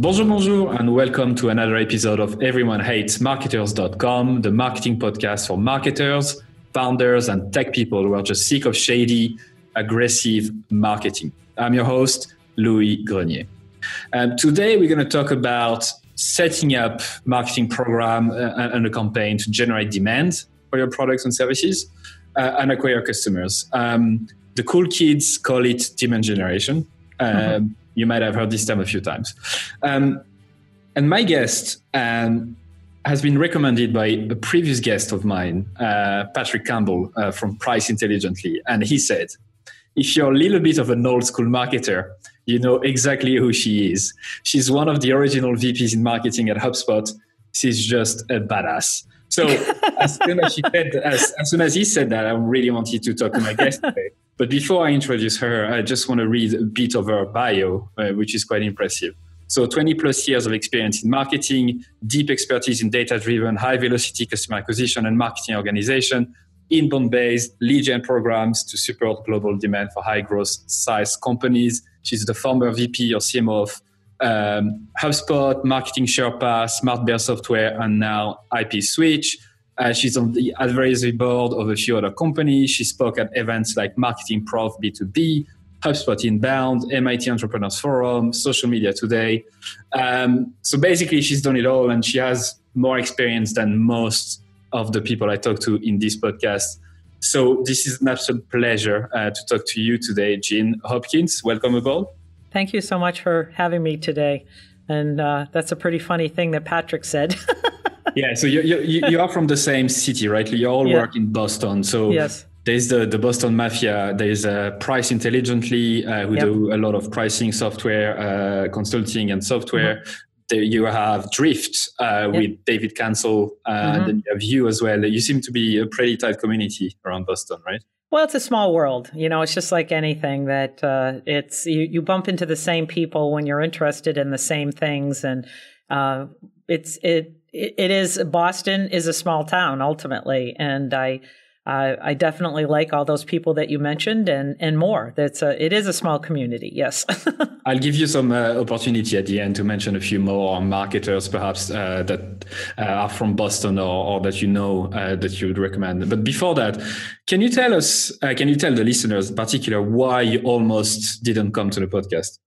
Bonjour, bonjour, and welcome to another episode of Everyone Hates Marketers.com, the marketing podcast for marketers, founders, and tech people who are just sick of shady, aggressive marketing. I'm your host, Louis Grenier. And today we're going to talk about setting up marketing program uh, and a campaign to generate demand for your products and services uh, and acquire customers. Um, the cool kids call it demand generation. Um, mm-hmm. You might have heard this term a few times. Um, and my guest um, has been recommended by a previous guest of mine, uh, Patrick Campbell uh, from Price Intelligently. And he said, if you're a little bit of an old school marketer, you know exactly who she is. She's one of the original VPs in marketing at HubSpot. She's just a badass. So as soon as she said, as, as soon as he said that, I really wanted to talk to my guest today. But before I introduce her, I just want to read a bit of her bio, uh, which is quite impressive. So 20 plus years of experience in marketing, deep expertise in data driven, high velocity customer acquisition and marketing organization, inbound based lead gen programs to support global demand for high growth size companies. She's the former VP or CMO of um, HubSpot, Marketing Sherpa, Smart Bear Software, and now Ipswitch. Uh, she's on the advisory board of a few other companies. She spoke at events like Marketing Prof B2B, HubSpot Inbound, MIT Entrepreneurs Forum, Social Media Today. Um, so basically, she's done it all and she has more experience than most of the people I talk to in this podcast. So this is an absolute pleasure uh, to talk to you today, Jeanne Hopkins. Welcome aboard. Thank you so much for having me today. And uh, that's a pretty funny thing that Patrick said. yeah, so you, you, you, are from the same city, right? You all yeah. work in Boston. So yes. there's the, the Boston Mafia, there's uh, Price Intelligently, uh, who yep. do a lot of pricing software, uh, consulting and software. Mm-hmm you have Drift uh, with David Cancel, uh, mm-hmm. and then you have you as well. You seem to be a pretty tight community around Boston, right? Well, it's a small world. You know, it's just like anything that uh, it's you, you bump into the same people when you're interested in the same things, and uh, it's it it is Boston is a small town ultimately, and I uh, I definitely like all those people that you mentioned and and more. That's a, it is a small community. Yes. I'll give you some uh, opportunity at the end to mention a few more marketers, perhaps uh, that uh, are from Boston or, or that you know uh, that you would recommend. But before that, can you tell us? Uh, can you tell the listeners, in particular, why you almost didn't come to the podcast?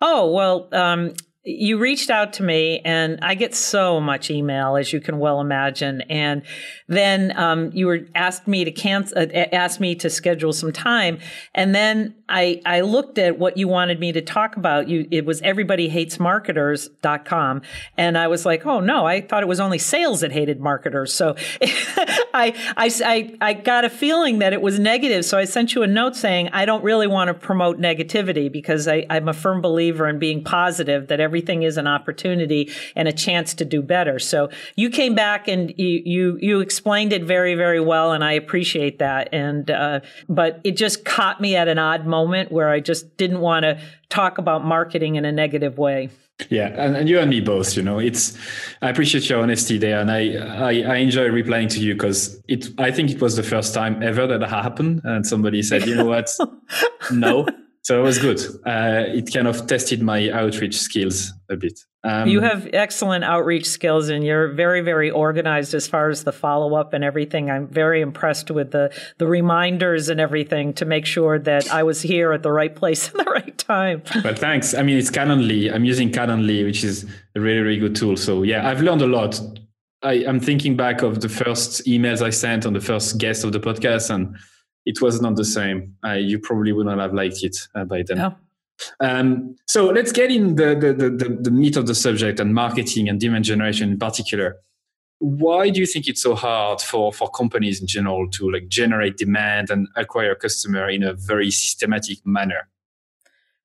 Oh well, um, you reached out to me and I get so much email as you can well imagine. And then um, you were asked me to cancel, uh, asked me to schedule some time. And then I, I looked at what you wanted me to talk about. You, it was everybodyhatesmarketers.com. And I was like, oh no, I thought it was only sales that hated marketers. So I, I, I, I got a feeling that it was negative. So I sent you a note saying, I don't really want to promote negativity because I, I'm a firm believer in being positive that every everything is an opportunity and a chance to do better. So you came back and you you, you explained it very very well, and I appreciate that. And uh, but it just caught me at an odd moment where I just didn't want to talk about marketing in a negative way. Yeah, and, and you and me both. You know, it's I appreciate your honesty there, and I I, I enjoy replying to you because it. I think it was the first time ever that happened, and somebody said, you know what, no, so it was good. Uh, it kind of tested my outreach skills a bit. Um, you have excellent outreach skills, and you're very, very organized as far as the follow up and everything. I'm very impressed with the the reminders and everything to make sure that I was here at the right place at the right time. Well, thanks. I mean, it's Calendly. I'm using Calendly, which is a really, really good tool. So yeah, I've learned a lot. I, I'm thinking back of the first emails I sent on the first guest of the podcast, and it was not the same. Uh, you probably would not have liked it uh, by then. No. Um, so let's get in the, the, the, the, meat of the subject and marketing and demand generation in particular. Why do you think it's so hard for, for companies in general to like generate demand and acquire customer in a very systematic manner?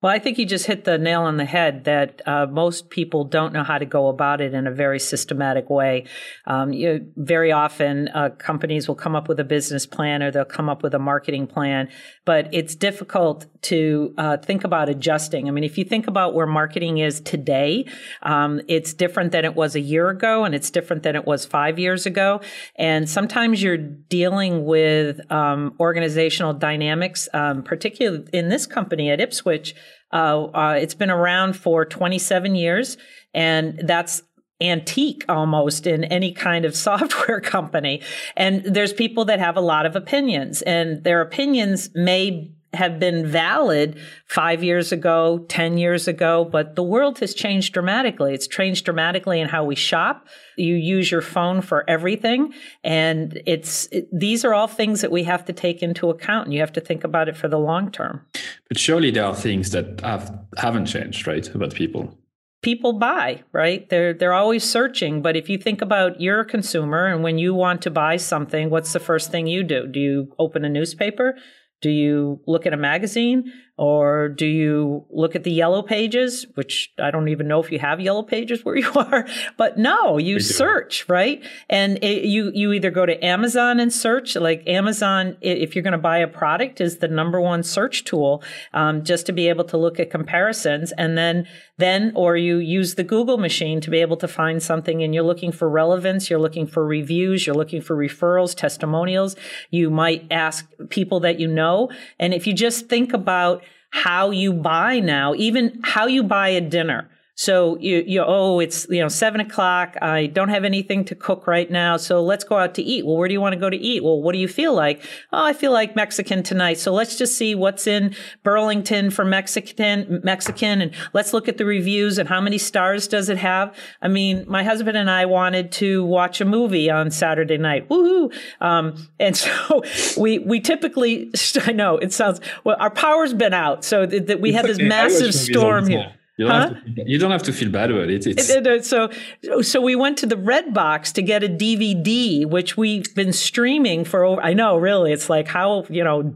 Well, I think you just hit the nail on the head that uh, most people don't know how to go about it in a very systematic way. Um, you, very often, uh, companies will come up with a business plan or they'll come up with a marketing plan, but it's difficult to uh, think about adjusting. I mean, if you think about where marketing is today, um, it's different than it was a year ago, and it's different than it was five years ago. And sometimes you're dealing with um, organizational dynamics, um, particularly in this company at Ipswitch Uh, uh, it's been around for 27 years, and that's antique almost in any kind of software company. And there's people that have a lot of opinions, and their opinions may have been valid five years ago, 10 years ago, but the world has changed dramatically. It's changed dramatically in how we shop. You use your phone for everything. And it's, it, these are all things that we have to take into account and you have to think about it for the long term. But surely there are things that have, haven't changed, right? About people people buy, right? They're they're always searching, but if you think about you're a consumer and when you want to buy something, what's the first thing you do? Do you open a newspaper? Do you look at a magazine? Or do you look at the yellow pages, which I don't even know if you have yellow pages where you are, but no, you search, right? And it, you, you either go to Amazon and search, like Amazon, if you're going to buy a product is the number one search tool, um, just to be able to look at comparisons. And then, then, or you use the Google machine to be able to find something and you're looking for relevance. You're looking for reviews. You're looking for referrals, testimonials. You might ask people that you know. And if you just think about how you buy now, even how you buy a dinner. So you, you, oh, it's, you know, seven o'clock. I don't have anything to cook right now. So let's go out to eat. Well, where do you want to go to eat? Well, what do you feel like? Oh, I feel like Mexican tonight. So let's just see what's in Burlington for Mexican, Mexican. And let's look at the reviews and how many stars does it have? I mean, my husband and I wanted to watch a movie on Saturday night. Woohoo. Um, and so we, we typically, I know it sounds, well, our power's been out. So that we had this massive storm here. You don't, huh? to, you don't, have to, feel bad about it. It's... It, it. So, so we went to the Redbox to get a DVD, which we've been streaming for. Over, I know, really, it's like how you know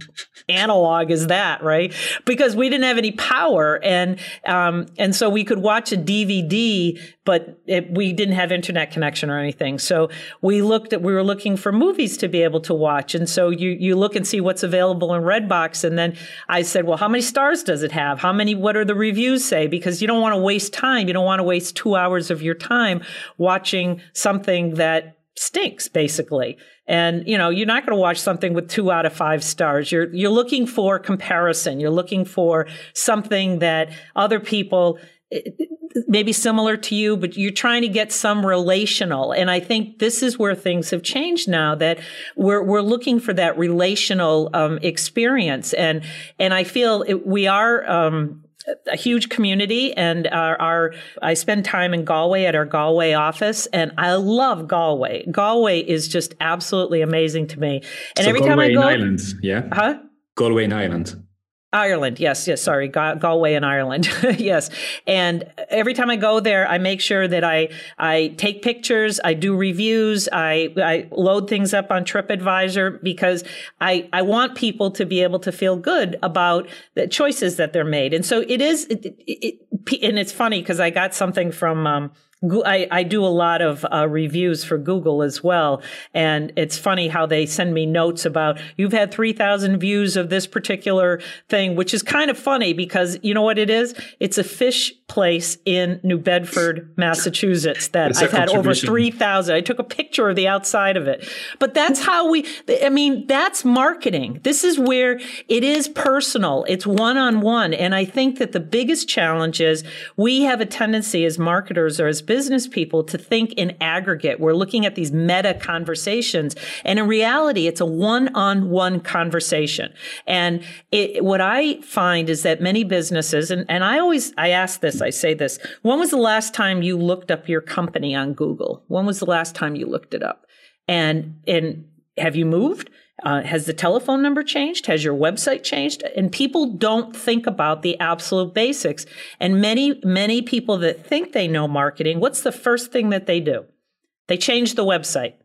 analog is that, right? Because we didn't have any power, and um, and so we could watch a DVD, but it, we didn't have internet connection or anything. So we looked at we were looking for movies to be able to watch, and so you you look and see what's available in Redbox, and then I said, well, how many stars does it have? How many? What are the reviews say? Because because you don't want to waste time. You don't want to waste two hours of your time watching something that stinks basically. And you know you're not going to watch something with two out of five stars. You're you're looking for comparison. You're looking for something that other people maybe similar to you but you're trying to get some relational. And i think this is where things have changed now that we're we're looking for that relational um, experience. And and i feel it, we are um, a huge community and our, our, I spend time in Galway at our Galway office and I love Galway. Galway is just absolutely amazing to me. And so every Galway time I go Ireland, yeah. Huh? Galway in Ireland. Ireland, yes, yes, sorry, Galway in Ireland, yes. And every time I go there, I make sure that I I take pictures, I do reviews, I I load things up on TripAdvisor because I I want people to be able to feel good about the choices that they're made. And so it is, it, it, it, and it's funny because I got something from. Um, I, I do a lot of uh, reviews for Google as well. And it's funny how they send me notes about you've had 3,000 views of this particular thing, which is kind of funny because you know what it is? It's a fish place in New Bedford, Massachusetts that I've had over 3,000. I took a picture of the outside of it. But that's how we, I mean, that's marketing. This is where it is personal. It's one on one. And I think that the biggest challenge is we have a tendency as marketers or as business people to think in aggregate. We're looking at these meta conversations. And in reality, it's a one on one conversation. And it, what I find is that many businesses, and, and I always, I ask this, I say this, when was the last time you looked up your company on Google? When was the last time you looked it up? And, and have you moved? Uh, has the telephone number changed? Has your website changed? And people don't think about the absolute basics. And many, many people that think they know marketing, what's the first thing that they do? They change the website.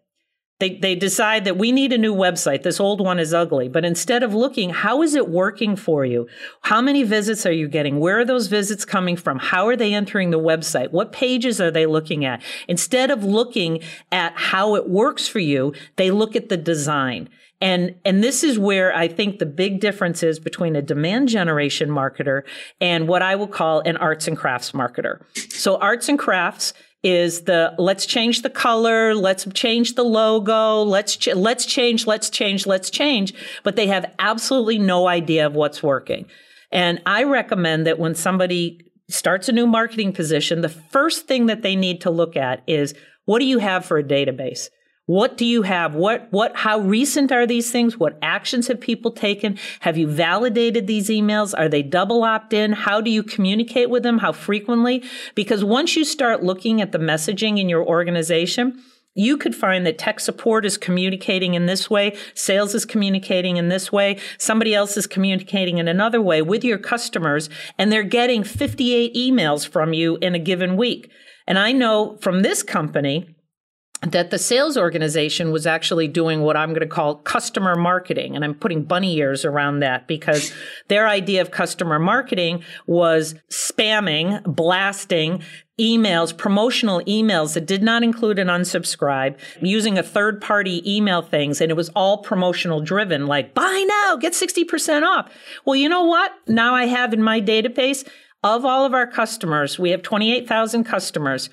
They, they decide that we need a new website. This old one is ugly. But instead of looking, how is it working for you? How many visits are you getting? Where are those visits coming from? How are they entering the website? What pages are they looking at? Instead of looking at how it works for you, they look at the design. And, and this is where I think the big difference is between a demand generation marketer and what I will call an arts and crafts marketer. So arts and crafts is the let's change the color, let's change the logo, let's ch- let's change, let's change, let's change, but they have absolutely no idea of what's working. And I recommend that when somebody starts a new marketing position, the first thing that they need to look at is what do you have for a database? What do you have? What, what, how recent are these things? What actions have people taken? Have you validated these emails? Are they double opt in? How do you communicate with them? How frequently? Because once you start looking at the messaging in your organization, you could find that tech support is communicating in this way, sales is communicating in this way, somebody else is communicating in another way with your customers, and they're getting 58 emails from you in a given week. And I know from this company, that the sales organization was actually doing what I'm going to call customer marketing. And I'm putting bunny ears around that because their idea of customer marketing was spamming, blasting emails, promotional emails that did not include an unsubscribe, using a third party email things. And it was all promotional driven, like buy now, get 60% off. Well, you know what? Now I have in my database of all of our customers, we have 28,000 customers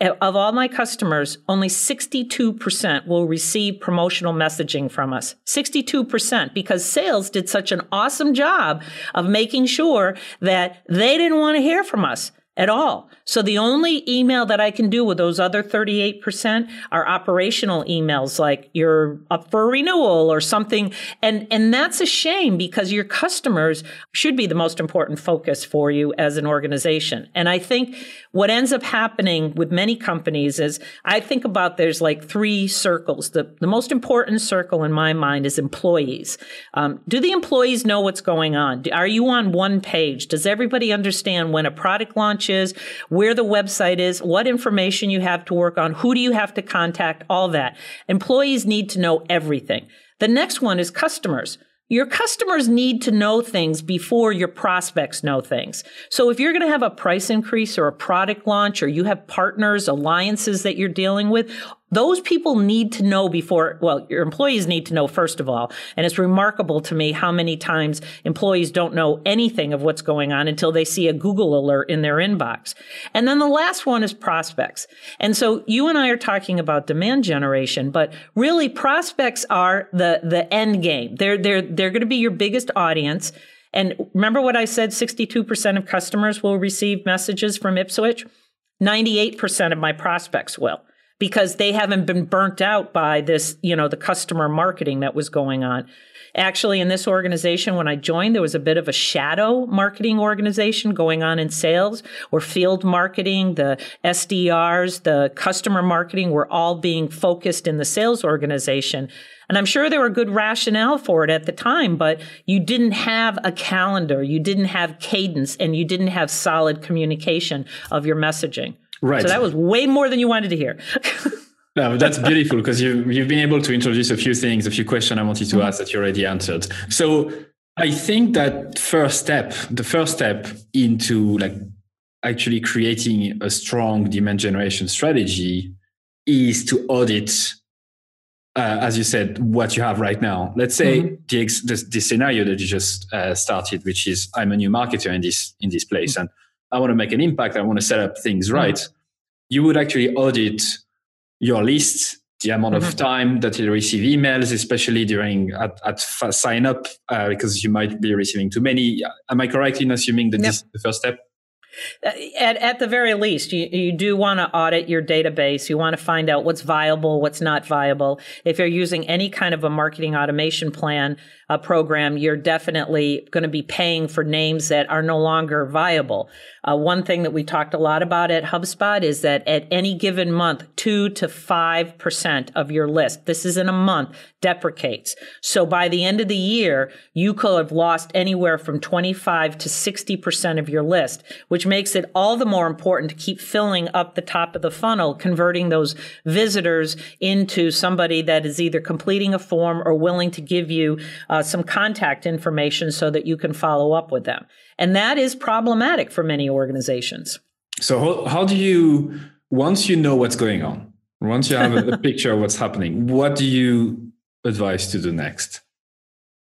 of all my customers, only 62% will receive promotional messaging from us. 62% because sales did such an awesome job of making sure that they didn't want to hear from us at all. So the only email that I can do with those other 38% are operational emails like you're up for renewal or something. And, and that's a shame because your customers should be the most important focus for you as an organization. And I think what ends up happening with many companies is I think about there's like three circles. The, the most important circle in my mind is employees. Um, do the employees know what's going on? Are you on one page? Does everybody understand when a product launches? where the website is, what information you have to work on, who do you have to contact, all that. Employees need to know everything. The next one is customers. Your customers need to know things before your prospects know things. So if you're going to have a price increase or a product launch or you have partners, alliances that you're dealing with, those people need to know before, well, your employees need to know first of all. And it's remarkable to me how many times employees don't know anything of what's going on until they see a Google alert in their inbox. And then the last one is prospects. And so you and I are talking about demand generation, but really prospects are the, the end game. They're, they're, they're going to be your biggest audience. And remember what I said 62% of customers will receive messages from Ipswitch? 98% of my prospects will because they haven't been burnt out by this, you know, the customer marketing that was going on. Actually, in this organization, when I joined, there was a bit of a shadow marketing organization going on in sales where field marketing, the SDRs, the customer marketing were all being focused in the sales organization. And I'm sure there were good rationale for it at the time, but you didn't have a calendar, you didn't have cadence, and you didn't have solid communication of your messaging. Right. So that was way more than you wanted to hear. no, that's beautiful because you, you've been able to introduce a few things, a few questions I wanted to mm-hmm. ask that you already answered. So I think that first step, the first step into like actually creating a strong demand generation strategy is to audit, uh, as you said, what you have right now. Let's say mm-hmm. the, ex- the, the, scenario that you just uh, started, which is I'm a new marketer in this in this place, mm-hmm. and I want to make an impact. I want to set up things mm-hmm. right. Mm-hmm. You would actually audit your list, the amount mm-hmm. of time that you receive emails, especially during at, at sign up, uh, because you might be receiving too many. Am I correct in assuming that yep. this is the first step? At, at the very least, you, you do want to audit your database. You want to find out what's viable, what's not viable. If you're using any kind of a marketing automation plan, a program, you're definitely going to be paying for names that are no longer viable. Uh, one thing that we talked a lot about at HubSpot is that at any given month, two to five percent of your list, this is in a month, deprecates. So by the end of the year, you could have lost anywhere from 25 to 60 percent of your list, which makes it all the more important to keep filling up the top of the funnel, converting those visitors into somebody that is either completing a form or willing to give you uh, some contact information so that you can follow up with them. And that is problematic for many organizations. So, how, how do you, once you know what's going on, once you have a, a picture of what's happening, what do you advise to do next?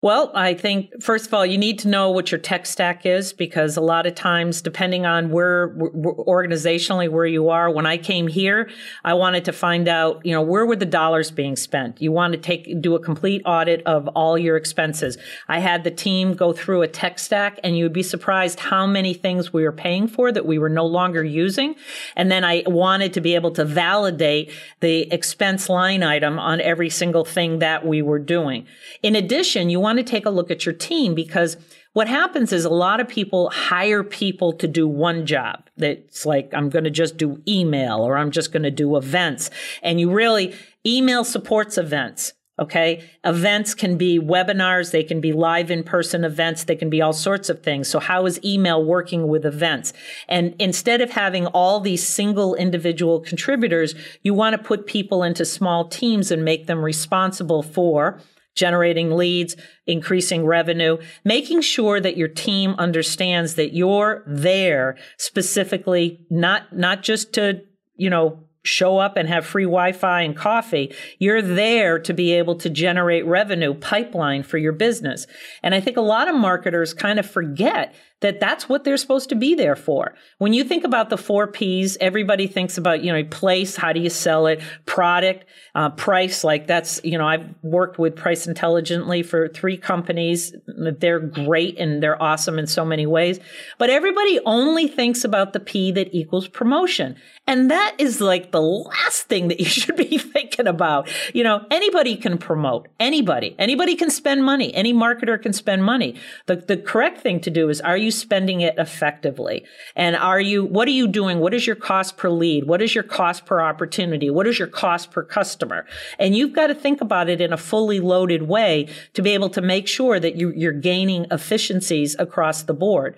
Well, I think first of all, you need to know what your tech stack is because a lot of times, depending on where, where, organizationally where you are, when I came here, I wanted to find out, you know, where were the dollars being spent? You want to take do a complete audit of all your expenses. I had the team go through a tech stack, and you would be surprised how many things we were paying for that we were no longer using. And then I wanted to be able to validate the expense line item on every single thing that we were doing. In addition, you want to take a look at your team because what happens is a lot of people hire people to do one job. That's like, I'm going to just do email or I'm just going to do events. And you really, email supports events. Okay. Events can be webinars. They can be live in person events. They can be all sorts of things. So how is email working with events? And instead of having all these single individual contributors, you want to put people into small teams and make them responsible for generating leads, increasing revenue, making sure that your team understands that you're there specifically, not, not just to, you know, show up and have free Wi-Fi and coffee. You're there to be able to generate revenue pipeline for your business. And I think a lot of marketers kind of forget that that's what they're supposed to be there for. When you think about the four P's, everybody thinks about, you know, place, how do you sell it, product, uh, price, like that's, you know, I've worked with Price Intelligently for three companies. They're great and they're awesome in so many ways. But everybody only thinks about the P that equals promotion. And that is like the last thing that you should be thinking about. You know, anybody can promote. Anybody. Anybody can spend money. Any marketer can spend money. The, the correct thing to do is are you spending it effectively? And are you, what are you doing? What is your cost per lead? What is your cost per opportunity? What is your cost per customer? And you've got to think about it in a fully loaded way to be able to make sure that you, you're gaining efficiencies across the board.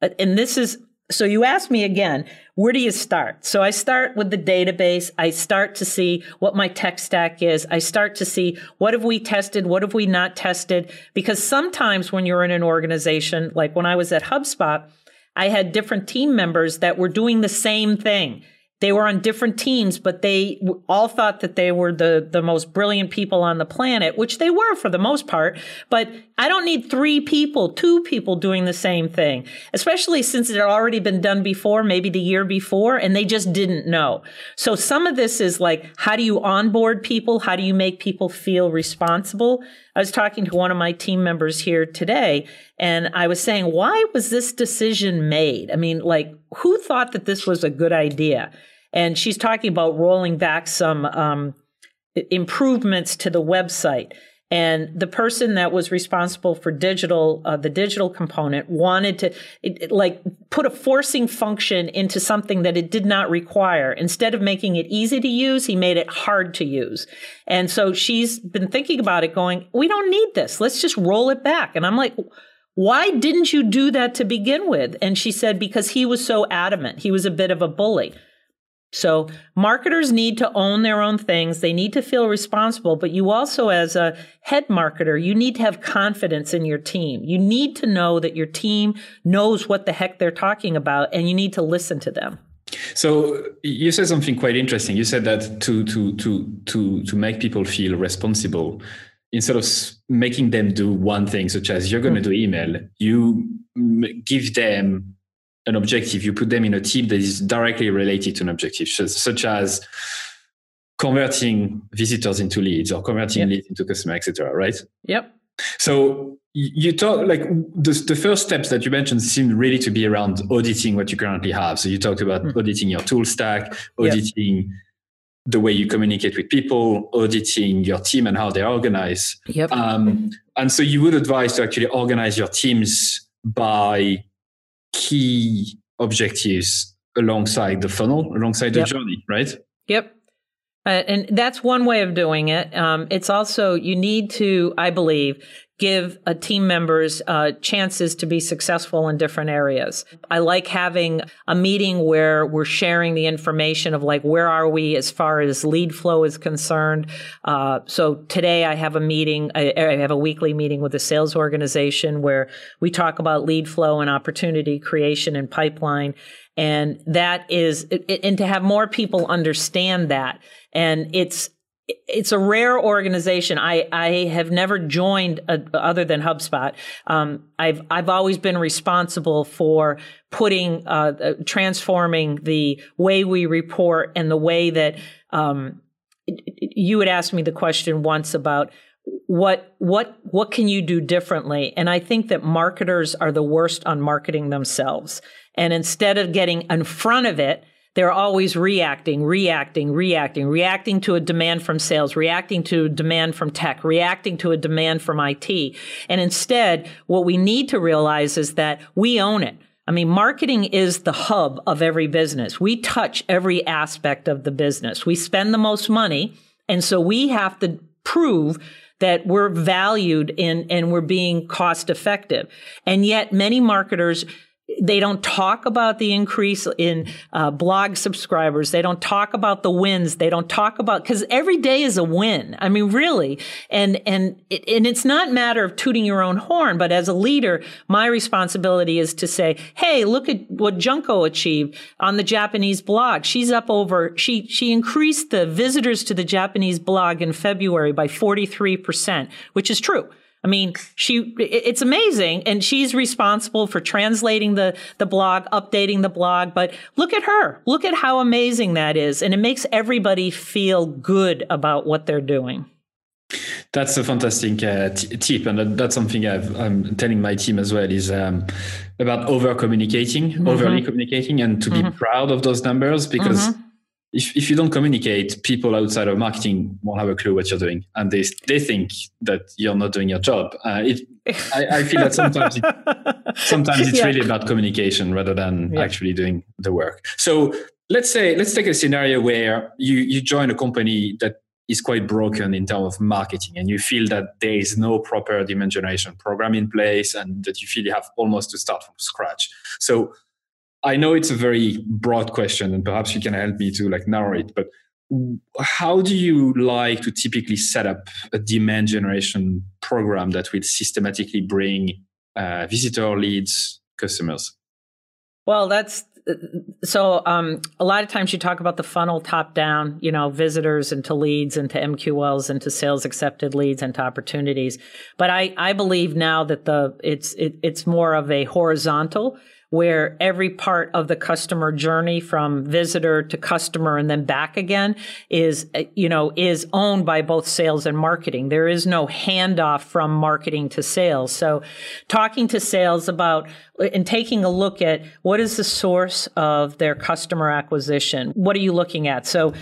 And this is so you ask me again, where do you start? So I start with the database. I start to see what my tech stack is. I start to see what have we tested? What have we not tested? Because sometimes when you're in an organization, like when I was at HubSpot, I had different team members that were doing the same thing. They were on different teams, but they all thought that they were the, the most brilliant people on the planet, which they were for the most part. But I don't need three people, two people doing the same thing, especially since it had already been done before, maybe the year before, and they just didn't know. So some of this is like, how do you onboard people? How do you make people feel responsible? I was talking to one of my team members here today, and I was saying, why was this decision made? I mean, like, who thought that this was a good idea? And she's talking about rolling back some um, improvements to the website. And the person that was responsible for digital, uh, the digital component wanted to it, it, like put a forcing function into something that it did not require. Instead of making it easy to use, he made it hard to use. And so she's been thinking about it going, we don't need this. Let's just roll it back. And I'm like, why didn't you do that to begin with? And she said, because he was so adamant. He was a bit of a bully. So marketers need to own their own things. They need to feel responsible, but you also, as a head marketer, you need to have confidence in your team. You need to know that your team knows what the heck they're talking about and you need to listen to them. So you said something quite interesting. You said that to to to to to make people feel responsible, instead of making them do one thing, such as you're going to mm. do email, you give them an objective, you put them in a team that is directly related to an objective, such as converting visitors into leads or converting yep. leads into customer, etc. Right? Yep. So you talk like the, the first steps that you mentioned seem really to be around auditing what you currently have. So you talked about mm. auditing your tool stack, auditing yep. The way you communicate with people, auditing your team and how they organize. Yep. Um, and so you would advise to actually organize your teams by key objectives alongside the funnel, alongside the yep. journey, right? Yep. Uh, and that's one way of doing it. Um, it's also, you need to, I believe, give a team members uh, chances to be successful in different areas. I like having a meeting where we're sharing the information of like where are we as far as lead flow is concerned. Uh, so today I have a meeting. I, I, have a weekly meeting with the sales organization where we talk about lead flow and opportunity creation and pipeline. And that is, and to have more people understand that. And it's it's a rare organization. I, I have never joined a, other than HubSpot. Um, I've I've always been responsible for putting uh, uh, transforming the way we report and the way that um, you had asked me the question once about what what what can you do differently and i think that marketers are the worst on marketing themselves and instead of getting in front of it they're always reacting, reacting, reacting, reacting to a demand from sales, reacting to a demand from tech, reacting to a demand from IT. And instead, what we need to realize is that we own it. I mean, marketing is the hub of every business. We touch every aspect of the business. We spend the most money. And so we have to prove that we're valued in and we're being cost effective. And yet many marketers they don't talk about the increase in uh, blog subscribers. They don't talk about the wins. They don't talk about because every day is a win. I mean, really, and and it, and it's not matter of tooting your own horn, but as a leader, my responsibility is to say, "Hey, look at what Junko achieved on the Japanese blog. She's up over she she increased the visitors to the Japanese blog in February by forty three percent, which is true." I mean, she it's amazing and she's responsible for translating the the blog, updating the blog, but look at her. Look at how amazing that is and it makes everybody feel good about what they're doing. That's a fantastic uh, t- tip, and that's something i am telling my team as well. Is um, about over communicating, mm-hmm. overly communicating, and to mm-hmm. be proud of those numbers because mm-hmm if, if you don't communicate, people outside of marketing won't have a clue what you're doing, and they they think that you're not doing your job. Uh, it, I, I, feel that sometimes it, sometimes it's yeah. really about communication rather than yeah. actually doing the work. So let's say let's take a scenario where you you join a company that is quite broken in terms of marketing, and you feel that there is no proper demand generation program in place, and that you feel you have almost to start from scratch. So I know it's a very broad question, and perhaps you can help me to like narrow it. But how do you like to typically set up a demand generation program that will systematically bring uh, visitor leads, customers? Well, that's so um, a lot of times you talk about the funnel top down, you know, visitors into leads, into MQLs, into sales accepted leads, into opportunities. But I, I believe now that the it's it, it's more of a horizontal where every part of the customer journey from visitor to customer and then back again is, you know, is owned by both sales and marketing. There is no handoff from marketing to sales. So talking to sales about and taking a look at what is the source of their customer acquisition? What are you looking at? So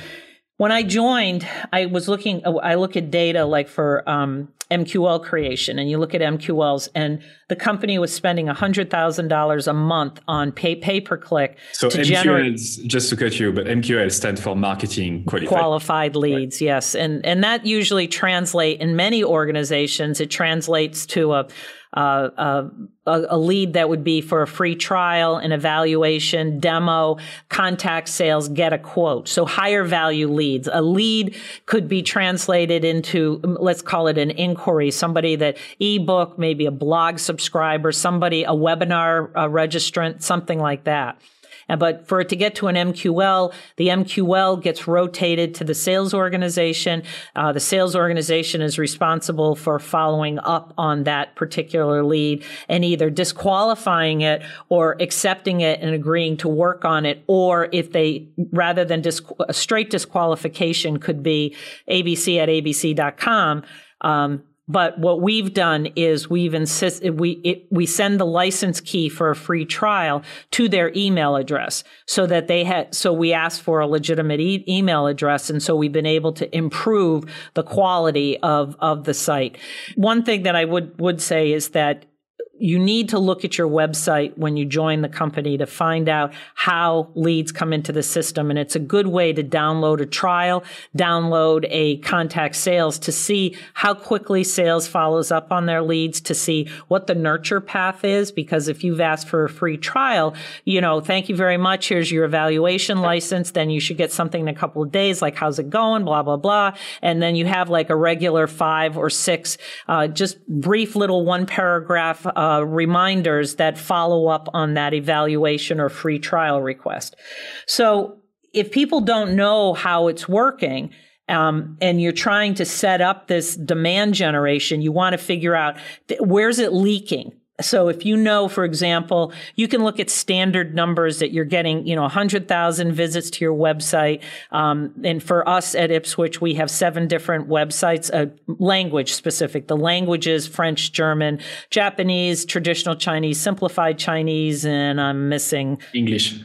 when I joined, I was looking, I look at data like for um, MQL creation, and you look at MQLs, and the company was spending $100,000 a month on pay, pay per click. So to MQL, generate, just to cut you, but MQL stands for marketing qualified. Qualified leads, right. yes. And, and that usually translate in many organizations, it translates to a, uh, a, a, lead that would be for a free trial, an evaluation, demo, contact sales, get a quote. So higher value leads. A lead could be translated into, let's call it an inquiry, somebody that ebook, maybe a blog subscriber, somebody, a webinar registrant, something like that. But for it to get to an MQL, the MQL gets rotated to the sales organization. Uh, the sales organization is responsible for following up on that particular lead and either disqualifying it or accepting it and agreeing to work on it. Or if they, rather than a straight disqualification could be abc at abc.com. Um, but what we've done is we've insisted we it, we send the license key for a free trial to their email address so that they had so we ask for a legitimate e- email address and so we've been able to improve the quality of of the site. One thing that I would would say is that you need to look at your website when you join the company to find out how leads come into the system. And it's a good way to download a trial, download a contact sales to see how quickly sales follows up on their leads, to see what the nurture path is. Because if you've asked for a free trial, you know, thank you very much. Here's your evaluation license. Then you should get something in a couple of days, like how's it going, blah, blah, blah. And then you have like a regular five or six, uh, just brief little one paragraph, uh, uh, reminders that follow up on that evaluation or free trial request. So if people don't know how it's working, um, and you're trying to set up this demand generation, you want to figure out th- where's it leaking? So if you know, for example, you can look at standard numbers that you're getting, you know, 100,000 visits to your website. Um, and for us at Ipswitch, we have seven different websites, uh, language specific. The languages, French, German, Japanese, traditional Chinese, simplified Chinese, and I'm missing English.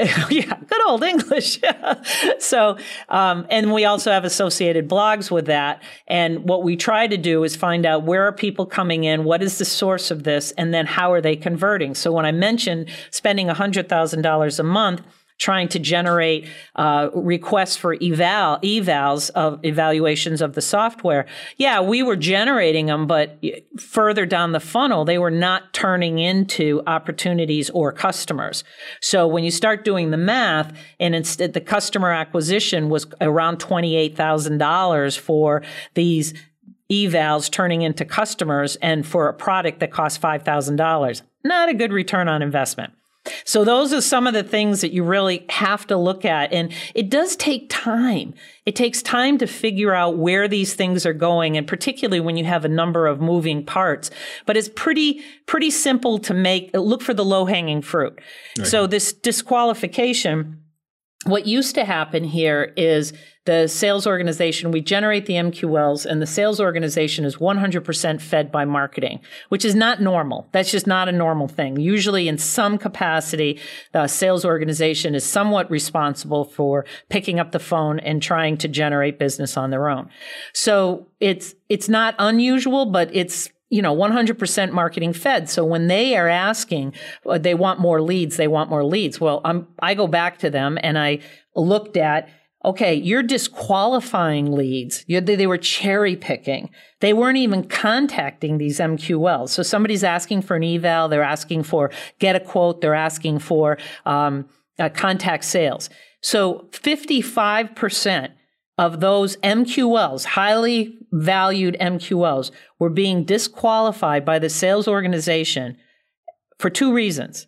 yeah, good old English. so, um, and we also have associated blogs with that. And what we try to do is find out where are people coming in, what is the source of this, and then how are they converting. So when I mentioned spending $100,000 a month, trying to generate uh, requests for eval evals of evaluations of the software. Yeah, we were generating them, but further down the funnel, they were not turning into opportunities or customers. So when you start doing the math, and instead the customer acquisition was around twenty eight thousand dollars for these evals turning into customers, and for a product that costs five thousand dollars, not a good return on investment. So those are some of the things that you really have to look at. And it does take time. It takes time to figure out where these things are going. And particularly when you have a number of moving parts, but it's pretty, pretty simple to make, look for the low hanging fruit. Right. So this disqualification, what used to happen here is the sales organization, we generate the MQLs and the sales organization is 100% fed by marketing, which is not normal. That's just not a normal thing. Usually in some capacity, the sales organization is somewhat responsible for picking up the phone and trying to generate business on their own. So it's, it's not unusual, but it's you know 100% marketing fed. So when they are asking uh, they want more leads they want more leads. Well I'm, i go back to them and i looked at okay you're disqualifying leads. You're, they were cherry picking. They weren't even contacting these mqls so somebody's asking for an eval they're asking for get a quote they're asking for um, uh, contact sales. So 55% of those MQLs, highly valued MQLs, were being disqualified by the sales organization for two reasons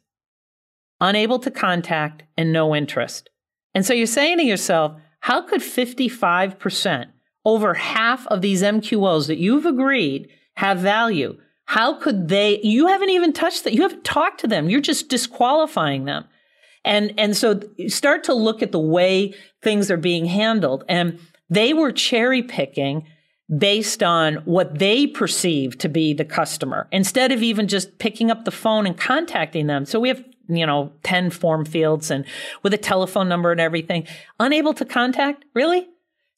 unable to contact and no interest. And so you're saying to yourself, how could 55%, over half of these MQLs that you've agreed have value? How could they, you haven't even touched that, you haven't talked to them, you're just disqualifying them. And, and so start to look at the way things are being handled. And they were cherry picking based on what they perceive to be the customer instead of even just picking up the phone and contacting them. So we have, you know, 10 form fields and with a telephone number and everything. Unable to contact? Really?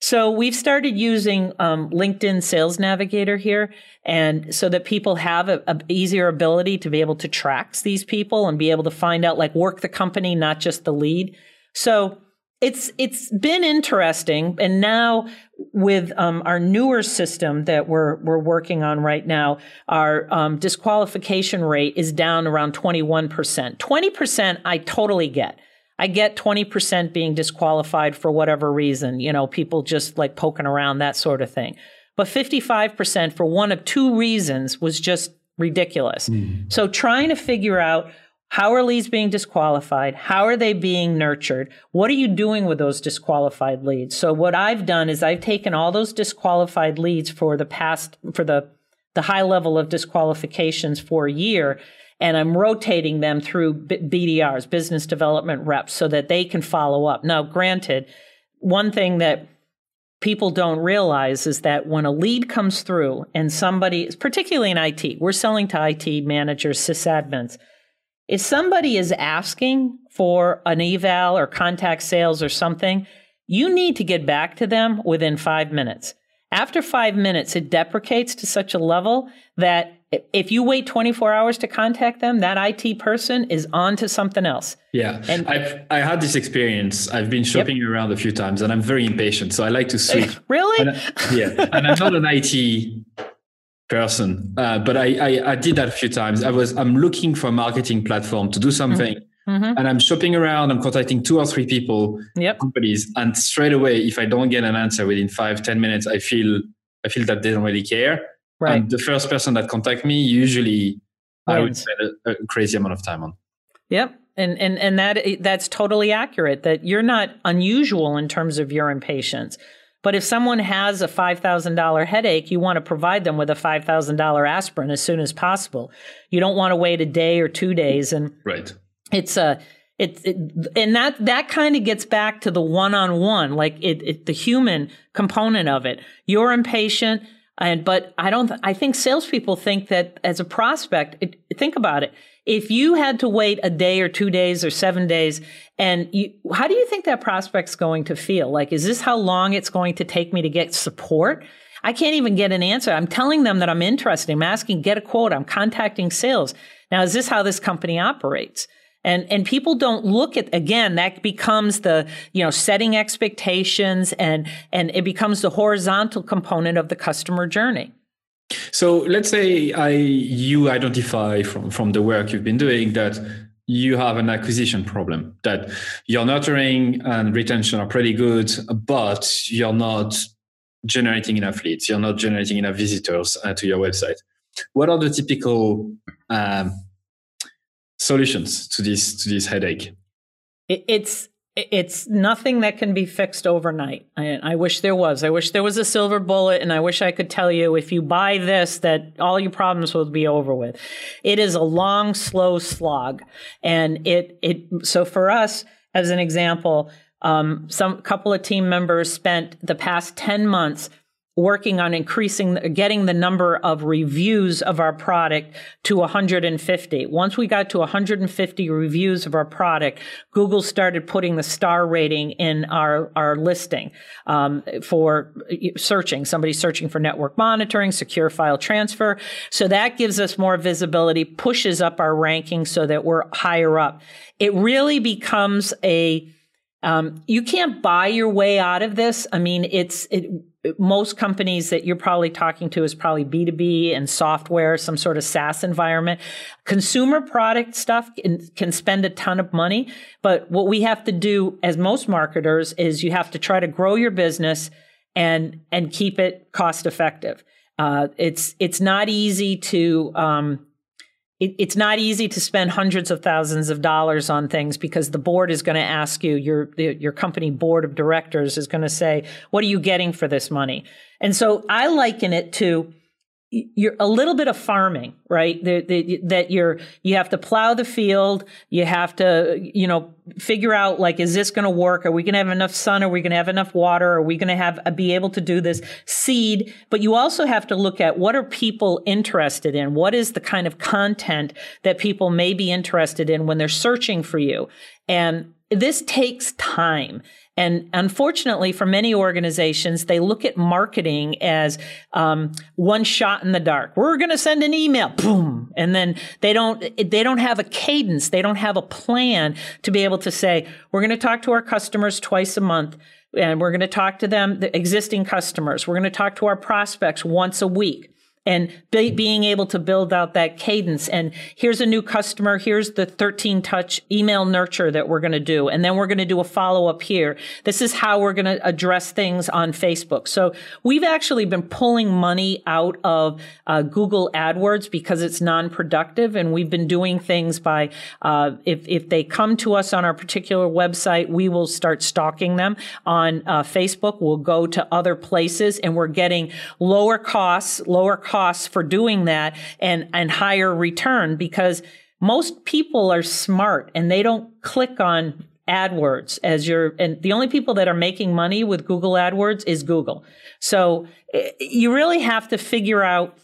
So we've started using um, LinkedIn Sales Navigator here, and so that people have a, a, easier ability to be able to track these people and be able to find out, like, work the company, not just the lead. So it's it's been interesting, and now with um, our newer system that we're we're working on right now, our um, disqualification rate is down around twenty one percent. Twenty percent, I totally get I get 20% being disqualified for whatever reason, you know, people just like poking around, that sort of thing. But 55% for one of two reasons was just ridiculous. Mm. So trying to figure out how are leads being disqualified? How are they being nurtured? What are you doing with those disqualified leads? So what I've done is I've taken all those disqualified leads for the past, for the, the high level of disqualifications for a year and I'm rotating them through BDRs, business development reps, so that they can follow up. Now, granted, one thing that people don't realize is that when a lead comes through and somebody, particularly in IT, we're selling to IT managers, sysadmins. If somebody is asking for an eval or contact sales or something, you need to get back to them within five minutes. After five minutes, it deprecates to such a level that if you wait 24 hours to contact them, that IT person is on to something else. Yeah. And I've I had this experience. I've been shopping yep. around a few times and I'm very impatient. So I like to switch. really? And, yeah. and I'm not an IT person. Uh, but I, I, I did that a few times. I was I'm looking for a marketing platform to do something. Mm-hmm. Mm-hmm. And I'm shopping around, I'm contacting two or three people, yep. companies, and straight away, if I don't get an answer within five, ten minutes, I feel I feel that they don't really care. Right. And the first person that contact me, usually Wins. I would spend a, a crazy amount of time on. Yep. And, and, and that, that's totally accurate that you're not unusual in terms of your impatience. But if someone has a $5,000 headache, you want to provide them with a $5,000 aspirin as soon as possible. You don't want to wait a day or two days. And right. it's uh, a, it, it, and that that kind of gets back to the one-on-one like it, it, the human component of it you're impatient and but i don't i think salespeople think that as a prospect it, think about it. If you had to wait a day or two days or seven days and you, how do you think that prospect's going to feel? Like is this how long it's going to take me to get support? I can't even get an answer. I'm telling them that i'm interested. I'm asking get a quote. I'm contacting sales. Now is this how this company operates and and people don't look at again that becomes the you know setting expectations and and it becomes the horizontal component of the customer journey. So let's say i you identify from from the work you've been doing that you have an acquisition problem that your nurturing and retention are pretty good but you're not generating enough leads you're not generating enough visitors uh, to your website. What are the typical um, solutions to this to this headache? It's it's nothing that can be fixed overnight. I, I, wish there was. I wish there was a silver bullet, and I wish I could tell you if you buy this, that all your problems will be over with. It is a long, slow slog, and it it. So for us, as an example, um, some couple of team members spent the past ten months working on increasing, getting the number of reviews of our product to 150. Once we got to 150 reviews of our product, Google started putting the star rating in our, our listing um, for searching. Somebody searching for network monitoring, secure file transfer. So that gives us more visibility, pushes up our ranking so that we're higher up. It really becomes a um, you can't buy your way out of this. I mean, it's it, most companies that you're probably talking to is probably B2B and software, some sort of SaaS environment. Consumer product stuff can, can spend a ton of money, but what we have to do as most marketers is you have to try to grow your business and and keep it cost effective. Uh, it's it's not easy to um, it, it's not easy to spend hundreds of thousands of dollars on things because the board is going to ask you your your company board of directors is going to say what are you getting for this money? And so i liken it to you're a little bit of farming, right? That you're you have to plow the field. You have to you know figure out like is this going to work? Are we going to have enough sun? Are we going to have enough water? Are we going to have uh, be able to do this seed? But you also have to look at what are people interested in? What is the kind of content that people may be interested in when they're searching for you? And this takes time. And unfortunately, for many organizations, they look at marketing as um, one shot in the dark. We're going to send an email, boom, and then they don't they don't have a cadence. They don't have a plan to be able to say we're going to talk to our customers twice a month. And we're going to talk to them, the existing customers. We're going to talk to our prospects once a week and be, being able to build out that cadence. And here's a new customer. Here's the 13 touch email nurture that we're going to do. And then we're going to do a follow up here. This is how we're going to address things on Facebook. So we've actually been pulling money out of uh, Google AdWords because it's non-productive. And we've been doing things by, uh, if, if they come to us on our particular website, we will start stalking them on uh, Facebook. We'll go to other places and we're getting lower costs, lower costs costs for doing that and, and higher return because most people are smart and they don't click on AdWords as your, and the only people that are making money with Google AdWords is Google. So eh, you really have to figure out,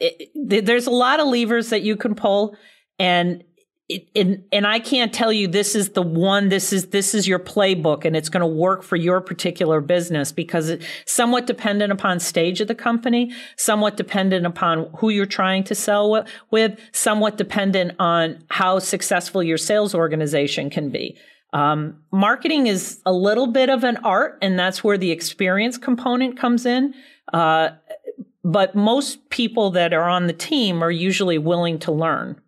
eh, there's a lot of levers that you can pull and it, and, and I can't tell you this is the one, this is, this is your playbook and it's going to work for your particular business because it's somewhat dependent upon stage of the company, somewhat dependent upon who you're trying to sell with, somewhat dependent on how successful your sales organization can be. Um, marketing is a little bit of an art and that's where the experience component comes in. Uh, but most people that are on the team are usually willing to learn.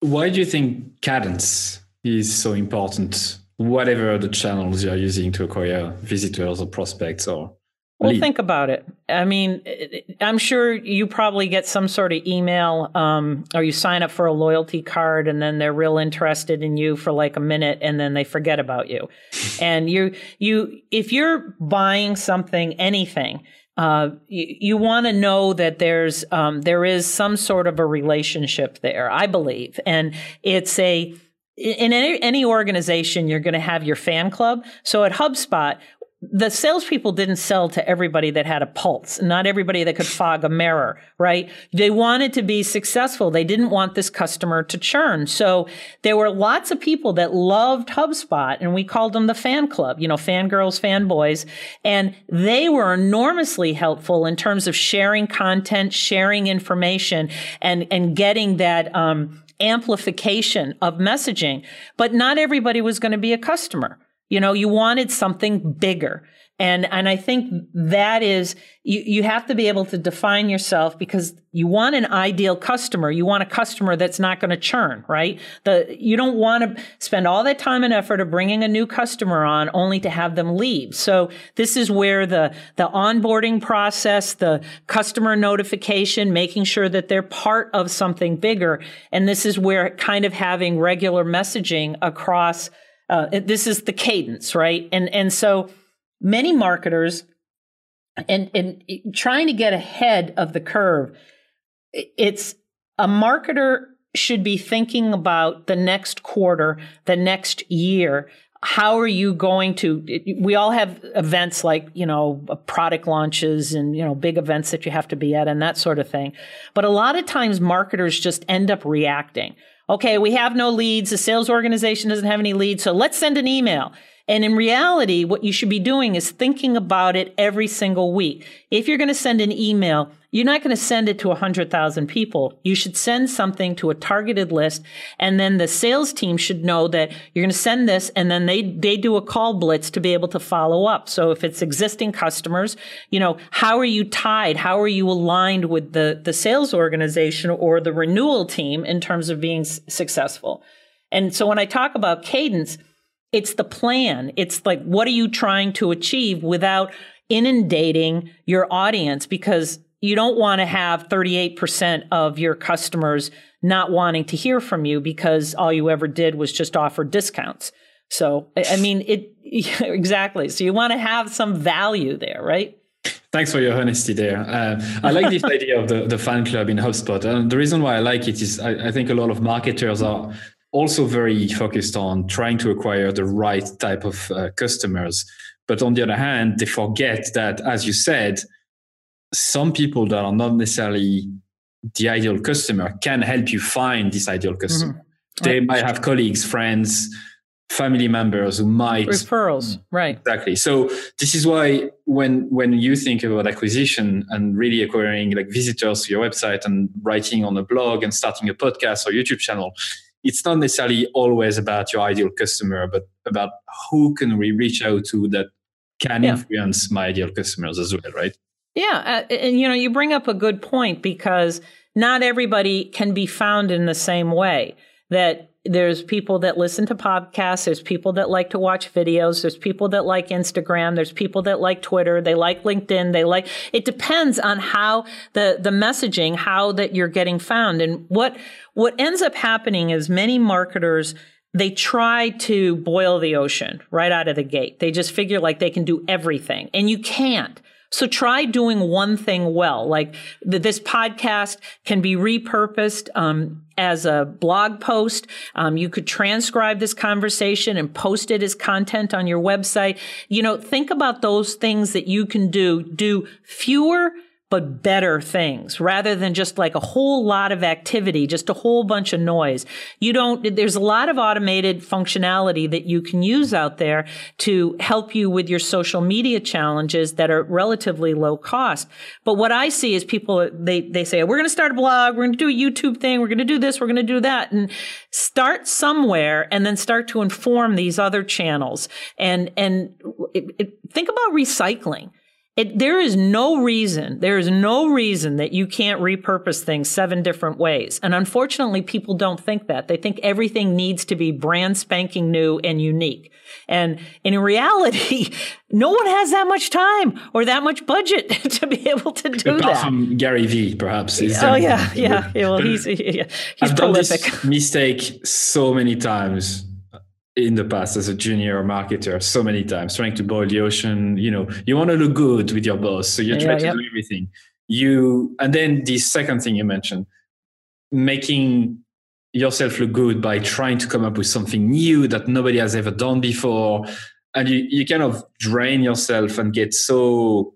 Why do you think cadence is so important? Whatever the channels you're using to acquire visitors or prospects or well, lead. think about it. I mean, I'm sure you probably get some sort of email um, or you sign up for a loyalty card and then they're real interested in you for like a minute and then they forget about you. and you, you, if you're buying something, anything, uh, you, you want to know that there's um, there is some sort of a relationship there. I believe, and it's a in any, any organization, you're going to have your fan club. So at HubSpot, the salespeople didn't sell to everybody that had a pulse, not everybody that could fog a mirror, right? They wanted to be successful. They didn't want this customer to churn. So there were lots of people that loved HubSpot and we called them the fan club, you know, fangirls, fanboys. And they were enormously helpful in terms of sharing content, sharing information and, and getting that, um, amplification of messaging. But not everybody was going to be a customer. You know, you wanted something bigger. And, and I think that is, you, you have to be able to define yourself because you want an ideal customer. You want a customer that's not going to churn, right? The, you don't want to spend all that time and effort of bringing a new customer on only to have them leave. So this is where the, the onboarding process, the customer notification, making sure that they're part of something bigger. And this is where kind of having regular messaging across uh, this is the cadence, right? And and so many marketers and and trying to get ahead of the curve. It's a marketer should be thinking about the next quarter, the next year. How are you going to? We all have events like you know product launches and you know big events that you have to be at and that sort of thing. But a lot of times marketers just end up reacting okay, we have no leads. The sales organization doesn't have any leads. So let's send an email. And in reality, what you should be doing is thinking about it every single week. If you're going to send an email, you're not going to send it to 100,000 people. You should send something to a targeted list. And then the sales team should know that you're going to send this and then they, they do a call blitz to be able to follow up. So if it's existing customers, you know, how are you tied? How are you aligned with the, the sales organization or the renewal team in terms of being s- successful? And so when I talk about cadence, it's the plan. It's like, what are you trying to achieve without inundating your audience? Because you don't want to have 38% of your customers not wanting to hear from you because all you ever did was just offer discounts. So, I mean, it exactly. So, you want to have some value there, right? Thanks for your honesty there. Uh, I like this idea of the, the fan club in HubSpot. And the reason why I like it is I, I think a lot of marketers are also very focused on trying to acquire the right type of uh, customers. But on the other hand, they forget that, as you said, some people that are not necessarily the ideal customer can help you find this ideal customer. Mm-hmm. They right. might have colleagues, friends, family members who might referrals, right? Exactly. So this is why when when you think about acquisition and really acquiring like visitors to your website and writing on a blog and starting a podcast or YouTube channel, it's not necessarily always about your ideal customer, but about who can we reach out to that can yeah. influence my ideal customers as well, right? Yeah, uh, and you know, you bring up a good point because not everybody can be found in the same way. That there's people that listen to podcasts, there's people that like to watch videos, there's people that like Instagram, there's people that like Twitter, they like LinkedIn, they like it depends on how the the messaging, how that you're getting found. And what what ends up happening is many marketers they try to boil the ocean right out of the gate. They just figure like they can do everything. And you can't. So try doing one thing well. Like this podcast can be repurposed um, as a blog post. Um, you could transcribe this conversation and post it as content on your website. You know, think about those things that you can do. Do fewer but better things rather than just like a whole lot of activity, just a whole bunch of noise. You don't, there's a lot of automated functionality that you can use out there to help you with your social media challenges that are relatively low cost. But what I see is people, they, they say, we're going to start a blog, we're going to do a YouTube thing, we're going to do this, we're going to do that. And start somewhere and then start to inform these other channels and, and it, it, think about recycling It, there is no reason, there is no reason that you can't repurpose things seven different ways. And unfortunately, people don't think that. They think everything needs to be brand spanking new and unique. And in reality, no one has that much time or that much budget to be able to do Apart that. from Gary Vee, perhaps. oh yeah, yeah, yeah. Well, he's he's I've prolific. done this mistake so many times in the past as a junior marketer so many times trying to boil the ocean you know you want to look good with your boss so you Yeah, try to yep. do everything you and then the second thing you mentioned making yourself look good by trying to come up with something new that nobody has ever done before and you, you kind of drain yourself and get so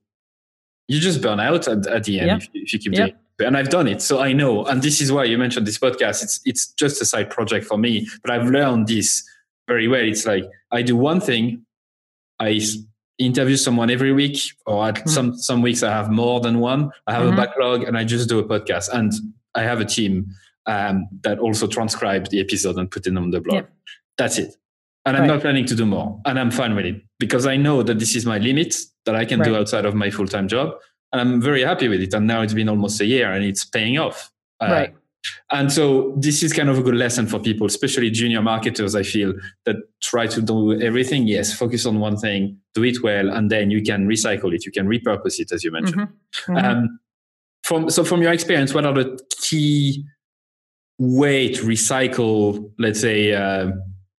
you just burn out at, at the end if, you- if you keep doing it and I've done it, so I know. And this is why you mentioned this podcast. It's it's just a side project for me, but I've learned this very well. It's like I do one thing, I interview someone every week, or at Mhm. some some weeks I have more than one. I have Mhm. a backlog, and I just do a podcast. And I have a team um, that also transcribe the episode and put it on the blog. That's it. And I'm Right. not planning to do more, and I'm fine with it because I know that this is my limit that I can do outside of my full time job and I'm very happy with it. And now it's been almost a year and it's paying off. Uh, Right. And so this is kind of a good lesson for people, especially junior marketers, I feel, that try to do everything. Yes, focus on one thing, do it well, and then you can recycle it. You can repurpose it, as you mentioned. Mhm. Mhm. Um, from so from your experience, what are the key way to recycle, let's say, uh,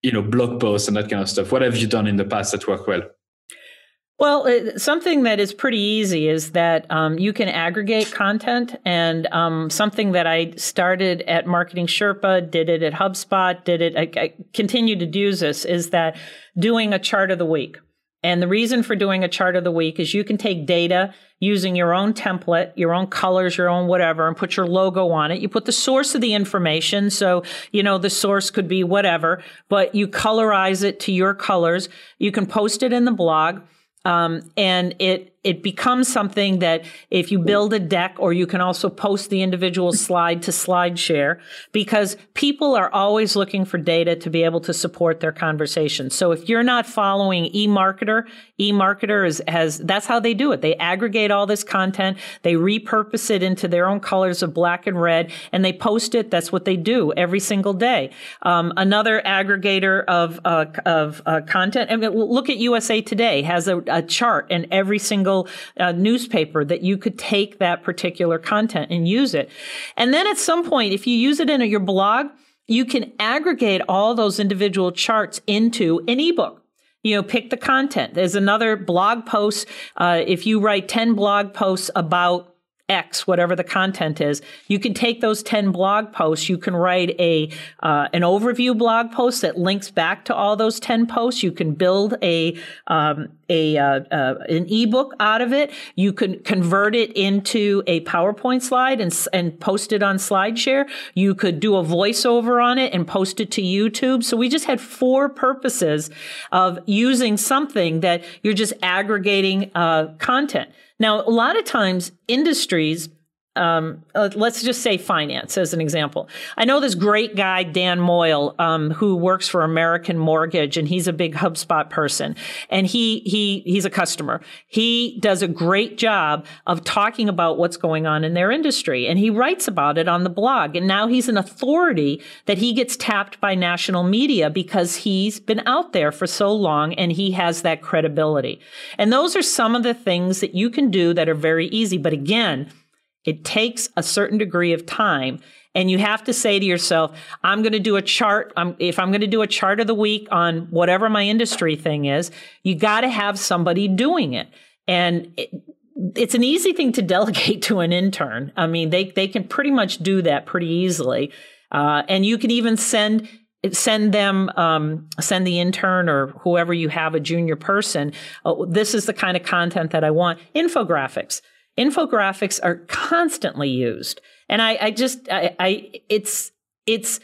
you know, blog posts and that kind of stuff? What have you done in the past that worked well? Well, it, something that is pretty easy is that um, you can aggregate content, and um, something that I started at MarketingSherpa, did it at HubSpot, did it, I, I continue to use this, is that doing a chart of the week. And the reason for doing a chart of the week is you can take data using your own template, your own colors, your own whatever, and put your logo on it. You put the source of the information. So, you know, the source could be whatever, but you colorize it to your colors. You can post it in the blog. Um, and it it becomes something that if you build a deck or you can also post the individual slide to SlideShare because people are always looking for data to be able to support their conversation. So if you're not following eMarketer, eMarketer is has that's how they do it. They aggregate all this content, they repurpose it into their own colors of black and red, and they post it. That's what they do every single day. Um, another aggregator of uh, of uh, content. I mean, look at USA Today has a, a chart in every single uh, newspaper that you could take that particular content and use it. And then at some point, if you use it in your blog, you can aggregate all those individual charts into an ebook you know pick the content there's another blog post uh, if you write 10 blog posts about X, whatever the content is, you can take those 10 blog posts. You can write a, uh, an overview blog post that links back to all those 10 posts. You can build a, um, a, uh, uh, an ebook out of it. You can convert it into a PowerPoint slide and, and post it on SlideShare. You could do a voiceover on it and post it to YouTube. So we just had four purposes of using something that you're just aggregating, uh, content. Now, a lot of times industries, um, uh, let's just say finance as an example. I know this great guy, Dan Moyle, um, who works for American Mortgage, and he's a big HubSpot person, and he he he's a customer. He does a great job of talking about what's going on in their industry, and he writes about it on the blog. And now he's an authority that he gets tapped by national media because he's been out there for so long, and he has that credibility. And those are some of the things that you can do that are very easy. But again it takes a certain degree of time. And you have to say to yourself, I'm going to do a chart. I'm, if I'm going to do a chart of the week on whatever my industry thing is, you got to have somebody doing it. And it, it's an easy thing to delegate to an intern. I mean, they, they can pretty much do that pretty easily. Uh, and you can even send send them um, send the intern or whoever you have a junior person oh, this is the kind of content that i want infographics infographics are constantly used. And i, I just I, I it's it's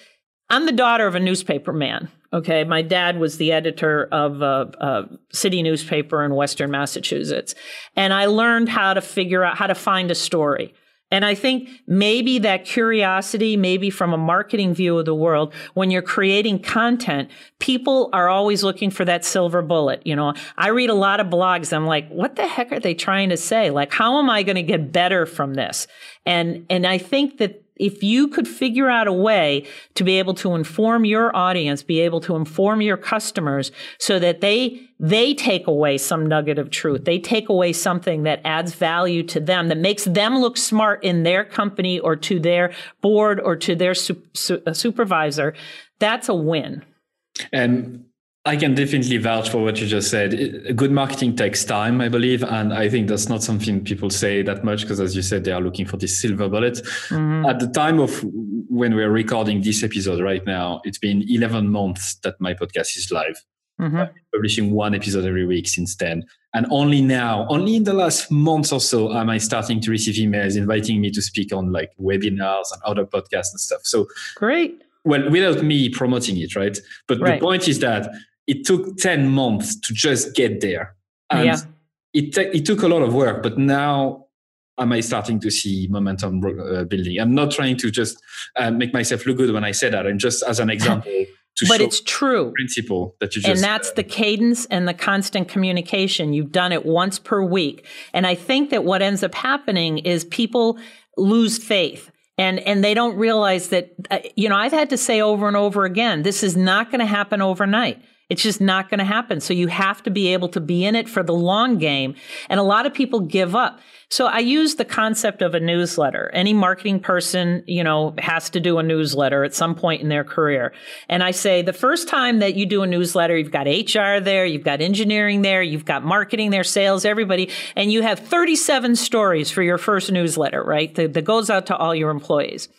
i'm the daughter of a newspaper man okay? My dad was the editor of a, a city newspaper in western massachusetts. And i learned how to figure out how to find a story And I think maybe that curiosity, maybe from a marketing view of the world, when you're creating content, people are always looking for that silver bullet. You know, I read a lot of blogs. I'm like, what the heck are they trying to say? Like, how am I going to get better from this? And, and I think that if you could figure out a way to be able to inform your audience, be able to inform your customers so that they they take away some nugget of truth. They take away something that adds value to them, that makes them look smart in their company or to their board or to their su- su- uh, supervisor. That's a win. And I can definitely vouch for what you just said. Good marketing takes time, I believe. And I think that's not something people say that much because, as you said, they are looking for this silver bullet. Mm-hmm. At the time of when we're recording this episode right now, it's been 11 months that my podcast is live. Mm-hmm. publishing one episode every week since then. And only now, only in the last month or so, am I starting to receive emails inviting me to speak on like webinars and other podcasts and stuff. So great. Well, without me promoting it, right? But right. the point is that it took 10 months to just get there. And yeah. it, te- it took a lot of work, but now am I starting to see momentum uh, building? I'm not trying to just uh, make myself look good when I say that. And just as an example, but it's true principle that you just and that's uh, the cadence and the constant communication. You've done it once per week, and I think that what ends up happening is people lose faith and and they don't realize that uh, you know I've had to say over and over again this is not going to happen overnight it's just not going to happen. So you have to be able to be in it for the long game. And a lot of people give up. So I use the concept of a newsletter. Any marketing person, you know, has to do a newsletter at some point in their career. And I say the first time that you do a newsletter, you've got HR there, you've got engineering there, you've got marketing there, sales, everybody, and you have 37 stories for your first newsletter, right? That, goes out to all your employees.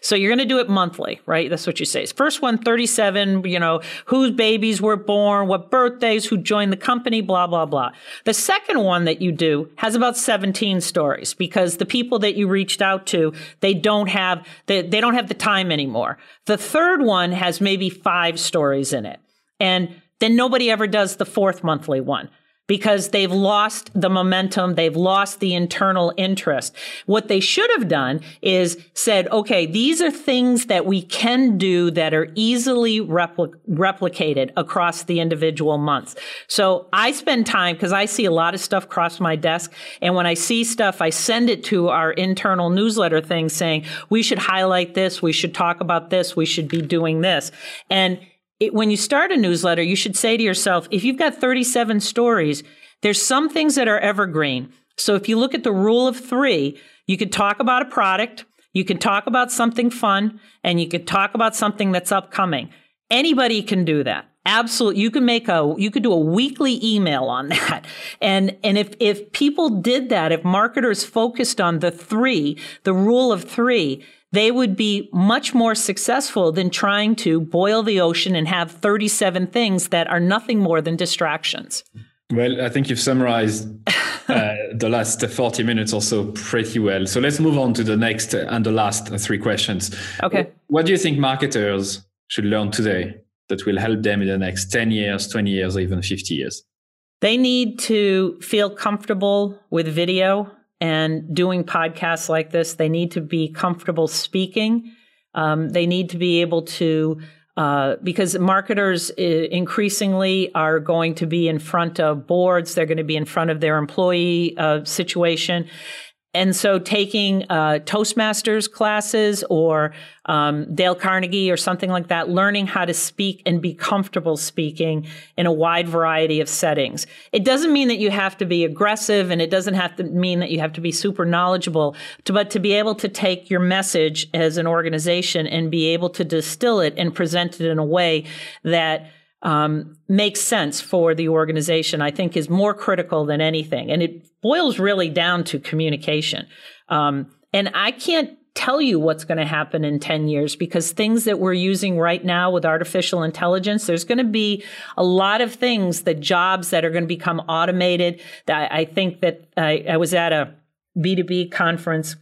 So you're going to do it monthly, right? That's what you say. First one, 37, you know, whose babies were born, what birthdays, who joined the company, blah, blah, blah. The second one that you do has about 17 stories because the people that you reached out to, they don't have, they, they don't have the time anymore. The third one has maybe five stories in it. And then nobody ever does the fourth monthly one because they've lost the momentum. They've lost the internal interest. What they should have done is said, okay, these are things that we can do that are easily repli- replicated across the individual months. So I spend time because I see a lot of stuff cross my desk. And when I see stuff, I send it to our internal newsletter thing saying, we should highlight this. We should talk about this. We should be doing this. And it, when you start a newsletter, you should say to yourself, if you've got 37 stories, there's some things that are evergreen. So if you look at the rule of three, you could talk about a product, you could talk about something fun, and you could talk about something that's upcoming. Anybody can do that. Absolutely. You can make a, you could do a weekly email on that. And, and if, if people did that, if marketers focused on the three, the rule of three, they would be much more successful than trying to boil the ocean and have 37 things that are nothing more than distractions. Well, I think you've summarized uh, the last 40 minutes or so pretty well. So let's move on to the next and the last three questions. Okay. What do you think marketers should learn today that will help them in the next 10 years, 20 years, or even 50 years? They need to feel comfortable with video and doing podcasts like this, they need to be comfortable speaking. Um, they need to be able to, uh, because marketers uh, increasingly are going to be in front of boards, they're going to be in front of their employee uh, situation. And so taking uh, Toastmasters classes or um, Dale Carnegie or something like that, learning how to speak and be comfortable speaking in a wide variety of settings. It doesn't mean that you have to be aggressive and it doesn't have to mean that you have to be super knowledgeable, to, but to be able to take your message as an organization and be able to distill it and present it in a way that um, makes sense for the organization, I think is more critical than anything. And it boils really down to communication. Um, and I can't tell you what's going to happen in 10 years because things that we're using right now with artificial intelligence, there's going to be a lot of things, the jobs that are going to become automated. I, I think that I, I was at a B2B conference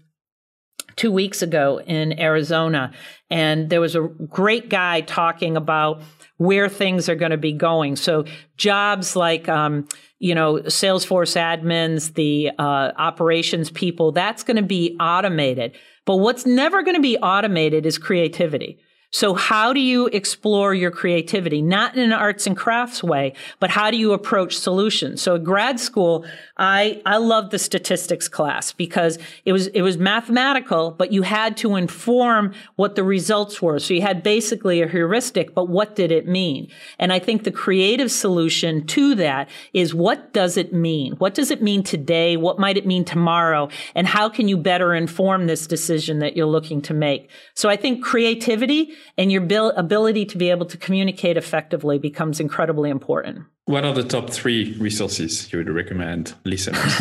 two weeks ago in Arizona, and there was a great guy talking about where things are going to be going. So jobs like, um, you know, Salesforce admins, the uh, operations people, that's going to be automated. But what's never going to be automated is creativity. So how do you explore your creativity? Not in an arts and crafts way, but how do you approach solutions? So grad school, I, I loved the statistics class because it was, it was mathematical, but you had to inform what the results were. So you had basically a heuristic, but what did it mean? And I think the creative solution to that is what does it mean? What does it mean today? What might it mean tomorrow? And how can you better inform this decision that you're looking to make? So I think creativity and your ability to be able to communicate effectively becomes incredibly important. What are the top three resources you would recommend listeners?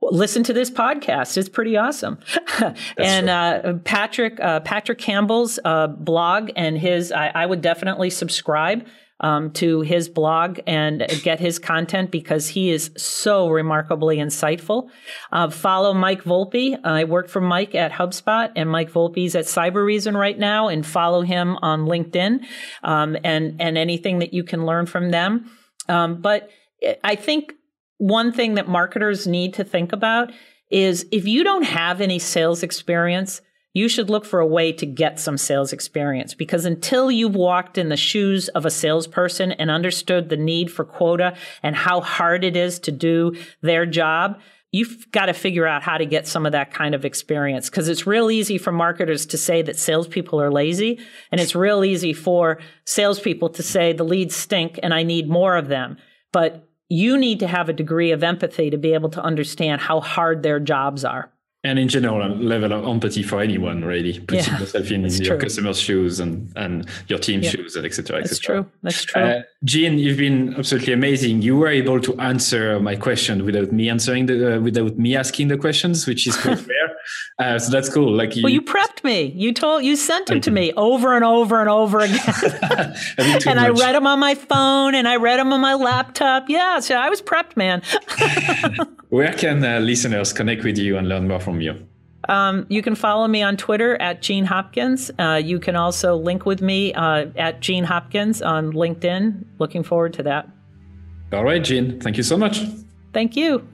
well, listen to this podcast; it's pretty awesome. and uh, Patrick uh, Patrick Campbell's uh, blog and his, I, I would definitely subscribe um, to his blog and get his content because he is so remarkably insightful. Uh, follow Mike Volpe. I work for Mike at HubSpot, and Mike Volpe's at Cybereason right now. And follow him on LinkedIn um, and and anything that you can learn from them. Um, but I think one thing that marketers need to think about is if you don't have any sales experience you should look for a way to get some sales experience. Because until you've walked in the shoes of a salesperson and understood the need for quota and how hard it is to do their job, you've got to figure out how to get some of that kind of experience. Because it's real easy for marketers to say that salespeople are lazy, and it's real easy for salespeople to say the leads stink and I need more of them. But you need to have a degree of empathy to be able to understand how hard their jobs are and in general, a level of empathy for anyone, really, putting yeah, yourself in your customer's shoes and, and your team's yeah. shoes, and etc. Et that's true. That's true. Uh, Jeanne, you've been absolutely amazing. You were able to answer my question without me answering the uh, without me asking the questions, which is quite rare. Uh, so that's cool. Like you, well, you prepped me. You told you sent them to me over and over and over again, and much. I read them on my phone and I read them on my laptop. Yeah, so I was prepped, man. Where can uh, listeners connect with you and learn more from you? Um, you can follow me on Twitter at Jeanne Hopkins. Uh, you can also link with me uh, at Jeanne Hopkins on LinkedIn. Looking forward to that. All right, Jeanne. Thank you so much. Thank you.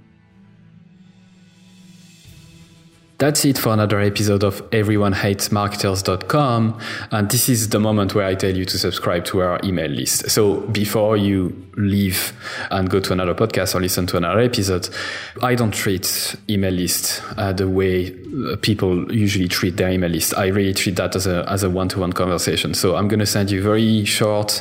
That's it for another episode of everyonehatesmarketers.com. And this is the moment where I tell you to subscribe to our email list. So before you leave and go to another podcast or listen to another episode, I don't treat email list uh, the way uh, people usually treat their email list. I really treat that as a, as a one-to-one conversation. So I'm going to send you very short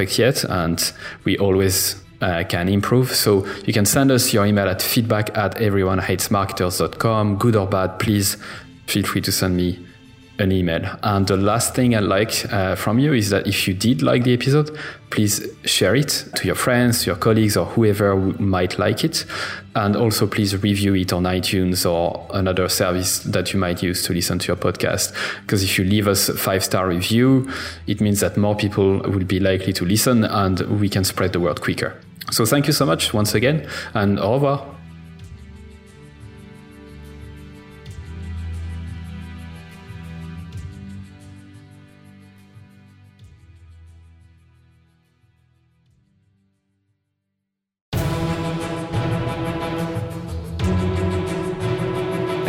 yet and we always uh, can improve. So you can send us your email at feedback at everyonehatesmarketers.com. Good or bad, please feel free to send me an email. And the last thing I'd like uh, from you is that if you did like the episode, please share it to your friends, your colleagues, or whoever might like it. And also, please review it on iTunes or another service that you might use to listen to your podcast. Because if you leave us a five star review, it means that more people will be likely to listen and we can spread the word quicker. So thank you so much once again, and au revoir.